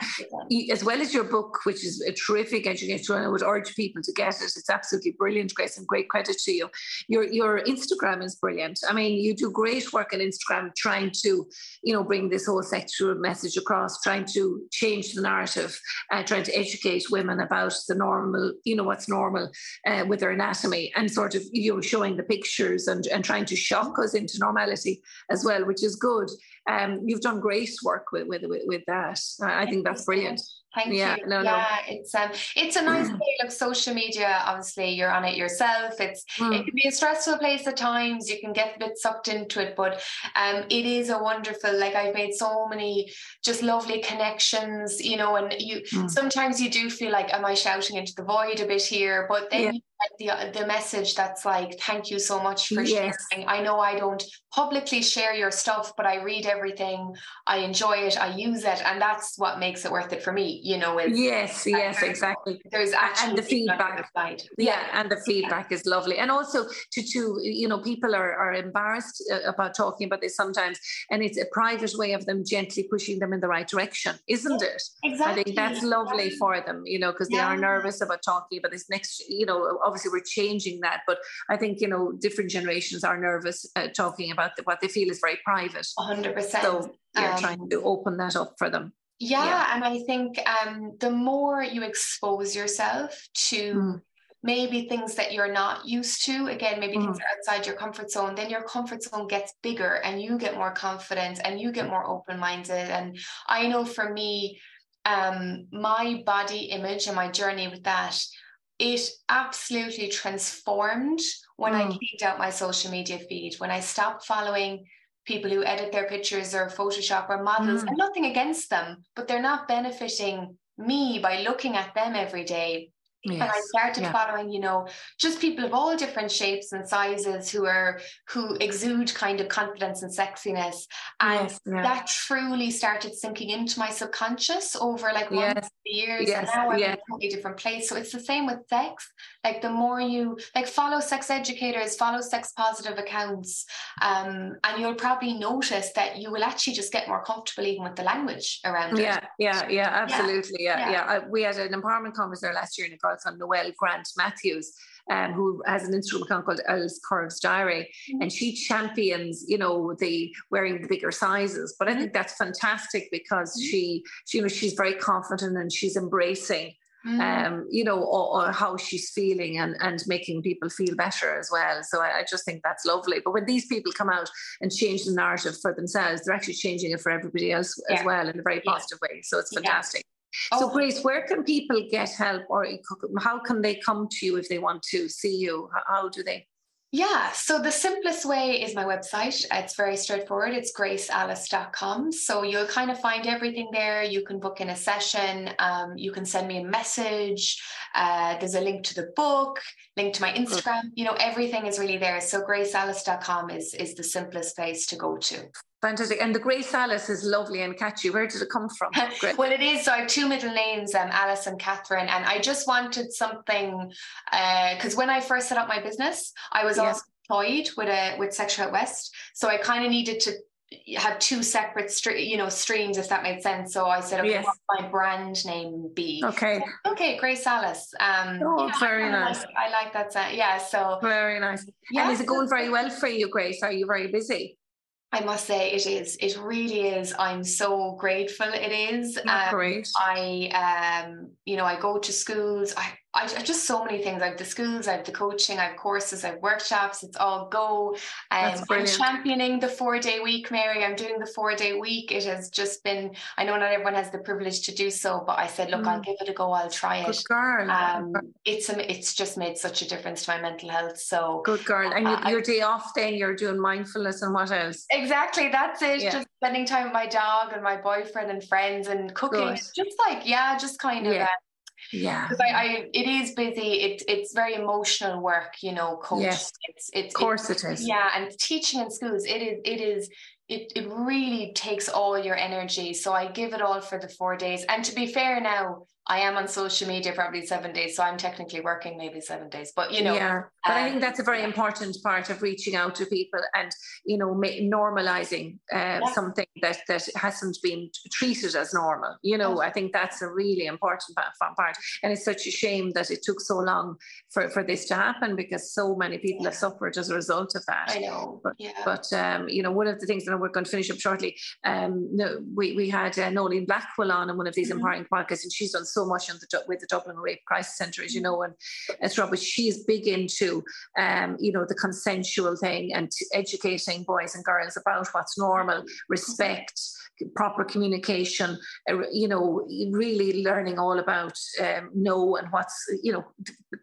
yeah. As well as your book, which is a terrific education, I would urge people to get it. It's absolutely brilliant, Grace, and great credit to you. Your your Instagram is brilliant. I mean, you do great work on Instagram, trying to, you know, bring this whole sexual message across, trying to change the narrative, uh, trying to educate women about the normal, you know, what's normal uh, with their anatomy, and sort of you know showing the pictures and and trying to shock us into normality as well, which is good. Um, you've done great work with with with, that. I think that's brilliant. Thank yeah, you. No, yeah, no. it's um, it's a nice way. Like social media, obviously, you're on it yourself. It's mm. it can be a stressful place at times. You can get a bit sucked into it, but um, it is a wonderful. Like I've made so many just lovely connections, you know. And you mm. sometimes you do feel like, am I shouting into the void a bit here? But then yeah the the message that's like thank you so much for yes. sharing. I know i don't publicly share your stuff but i read everything. I enjoy it. I use it. And that's what makes it worth it for me you know is yes yes exactly. there's actually and the feedback. yeah, yeah, and the feedback yeah. is lovely. And also to to you know people are, are embarrassed uh, about talking about this sometimes and it's a private way of them gently pushing them in the right direction isn't it? Exactly i think that's lovely for them you know because they are nervous about talking about this next you know obviously we're changing that, but I think you know different generations are nervous uh, talking about the, what they feel is very private. hundred percent. So you're um, trying to open that up for them. Yeah, yeah. and I think um, the more you expose yourself to mm maybe things that you're not used to again maybe mm. things are outside your comfort zone then your comfort zone gets bigger and you get more confident and you get more open-minded and i know for me um, my body image and my journey with that it absolutely transformed when mm. i cleaned out my social media feed when i stopped following people who edit their pictures or photoshop or models mm. and nothing against them but they're not benefiting me by looking at them every day Yes. And I started yeah. following, you know, just people of all different shapes and sizes who are who exude kind of confidence and sexiness. And yes, yeah. that truly started sinking into my subconscious over like one yes. years. Yes. And now I'm in a totally different place. So it's the same with sex. Like the more you like follow sex educators, follow sex positive accounts, um, and you'll probably notice that you will actually just get more comfortable even with the language around yeah, it. Yeah, yeah, yeah, absolutely. Yeah, yeah. yeah. I, we had an empowerment conference there last year in on Noelle Grant Matthews, um, who has an Instagram account called Elle's Curves Diary, mm-hmm. and she champions, you know, the wearing the bigger sizes. But I think that's fantastic because mm-hmm. she, she, you know, she's very confident and she's embracing. Mm. Um, you know, or, or, how she's feeling and, and making people feel better as well. So I, I, just think that's lovely. But when these people come out and change the narrative for themselves, they're actually changing it for everybody else yeah. as well in a very positive yeah. way. So it's fantastic. So, oh. Grace, where can people get help, or how can they come to you if they want to see you? How do they? Yeah, so the simplest way is my website. It's very straightforward. It's gracealice.com. So you'll kind of find everything there. You can book in a session. Um, you can send me a message. Uh, there's a link to the book, link to my Instagram. You know, everything is really there. So gracealice.com is, is the simplest place to go to. Fantastic. And the Grace Alice is lovely and catchy. Where did it come from? <laughs> well, it is. So I have two middle names, um, Alice and Catherine. And I just wanted something because uh, when I first set up my business, I was also employed with a with Sexual Out West. So I kind of needed to have two separate you know streams if that made sense so i said okay yes. my brand name be okay okay grace alice um oh very I nice like, i like that sound. yeah so very nice yeah, and is it going very well for you grace are you very busy I must say it is. It really is. I'm so grateful. It is. Um, great. I um, you know, I go to schools. I I have just so many things. I have the schools, I have the coaching, I have courses, I have workshops. It's all go. Um, I'm championing the four day week, Mary. I'm doing the four day week. It has just been. I know not everyone has the privilege to do so, but I said, look, mm. I'll give it a go. I'll try Good it. Girl. Um, it's it's just made such a difference to my mental health. So good girl. And uh, your day off, then you're doing mindfulness and what else? Exactly. That's it. Yeah. Just spending time with my dog and my boyfriend and friends and cooking. Good. Just like yeah, just kind of. Yeah. Uh, yeah. Because I, I, it is busy it, it's very emotional work you know coach yes. it's it's of course it, it is. Yeah and teaching in schools it is it is it, it really takes all your energy. So i give it all for the four days. And to be fair now I am on social media probably seven days, so I'm technically working maybe seven days. But you know, yeah. But I think um, that's a very important part of reaching out to people and you know normalizing uh, yeah. something that that hasn't been treated as normal. You know, I think that's a really important part, and it's such a shame that it took so long for for this to happen because so many people yeah. have suffered as a result of that. I know. But, yeah. but um, you know, one of the things that we're going to finish up shortly. Um, no, we we had uh, Noeline Blackwell on in one of these mm-hmm. empowering podcasts, and she's done so so much on the with the Dublin Rape Crisis Centre, as you know, and it's Robert. She's big into, um, you know, the consensual thing and educating boys and girls about what's normal, respect, proper communication. Uh, you know, really learning all about um, no and what's you know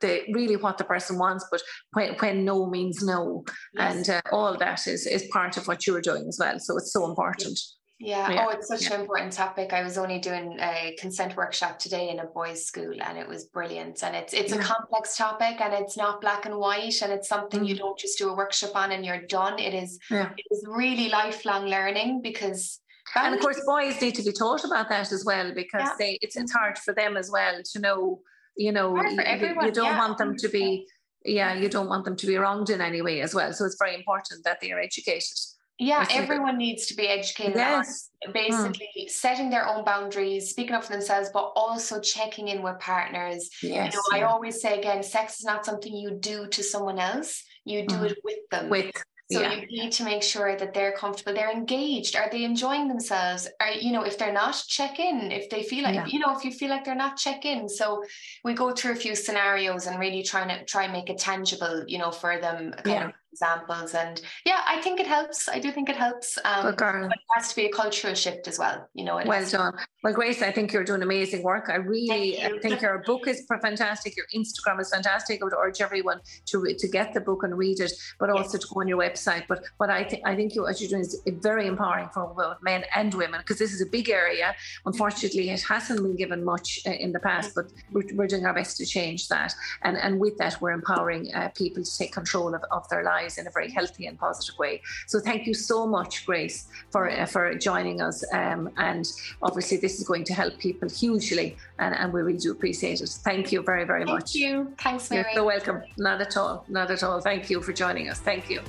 the really what the person wants, but when when no means no, yes. and uh, all that is is part of what you're doing as well. So it's so important. Yeah. yeah. Oh, it's such yeah. an important topic. I was only doing a consent workshop today in a boys' school, and it was brilliant. And it's it's yeah. a complex topic, and it's not black and white, and it's something mm. you don't just do a workshop on and you're done. It is it is really lifelong learning because. And of course, boys need to be taught about that as well because they it's it's hard for them as well to know. You know, you, you, don't want them to be yeah, you don't want them to be wronged in any way as well. So it's very important that they are educated. Yeah, everyone needs to be educated. Yes. basically mm. setting their own boundaries, speaking up for themselves, but also checking in with partners. Yes, you know, yeah. I always say again, sex is not something you do to someone else. You do mm. it with them. With so yeah. you need to make sure that they're comfortable, they're engaged. Are they enjoying themselves? Are you know, if they're not, check in. If they feel like, yeah. you know, if you feel like they're not, check in. So we go through a few scenarios and really trying to try and make it tangible, you know, for them kind yeah. of examples. And yeah, I think it helps. I do think it helps. Um, but it has to be a cultural shift as well. You know, well done. Well, Grace, I think you're doing amazing work. I really you. think your book is fantastic. Your Instagram is fantastic. I would urge everyone to to get the book and read it, but also yes. to go on your website. But what I think I think you what you're doing is very empowering for both men and women because this is a big area. Unfortunately, it hasn't been given much uh, in the past, but we're, we're, doing our best to change that. And and with that, we're empowering uh, people to take control of, of their lives lives in a very healthy and positive way. So thank you so much, Grace, for uh, for joining us. Um, and obviously, this is going to help people hugely, and, and we really do appreciate it. Thank you very, very thank much. Thank you. Thanks, Mary. You're so welcome. Not at all. Not at all. Thank you for joining us. Thank you.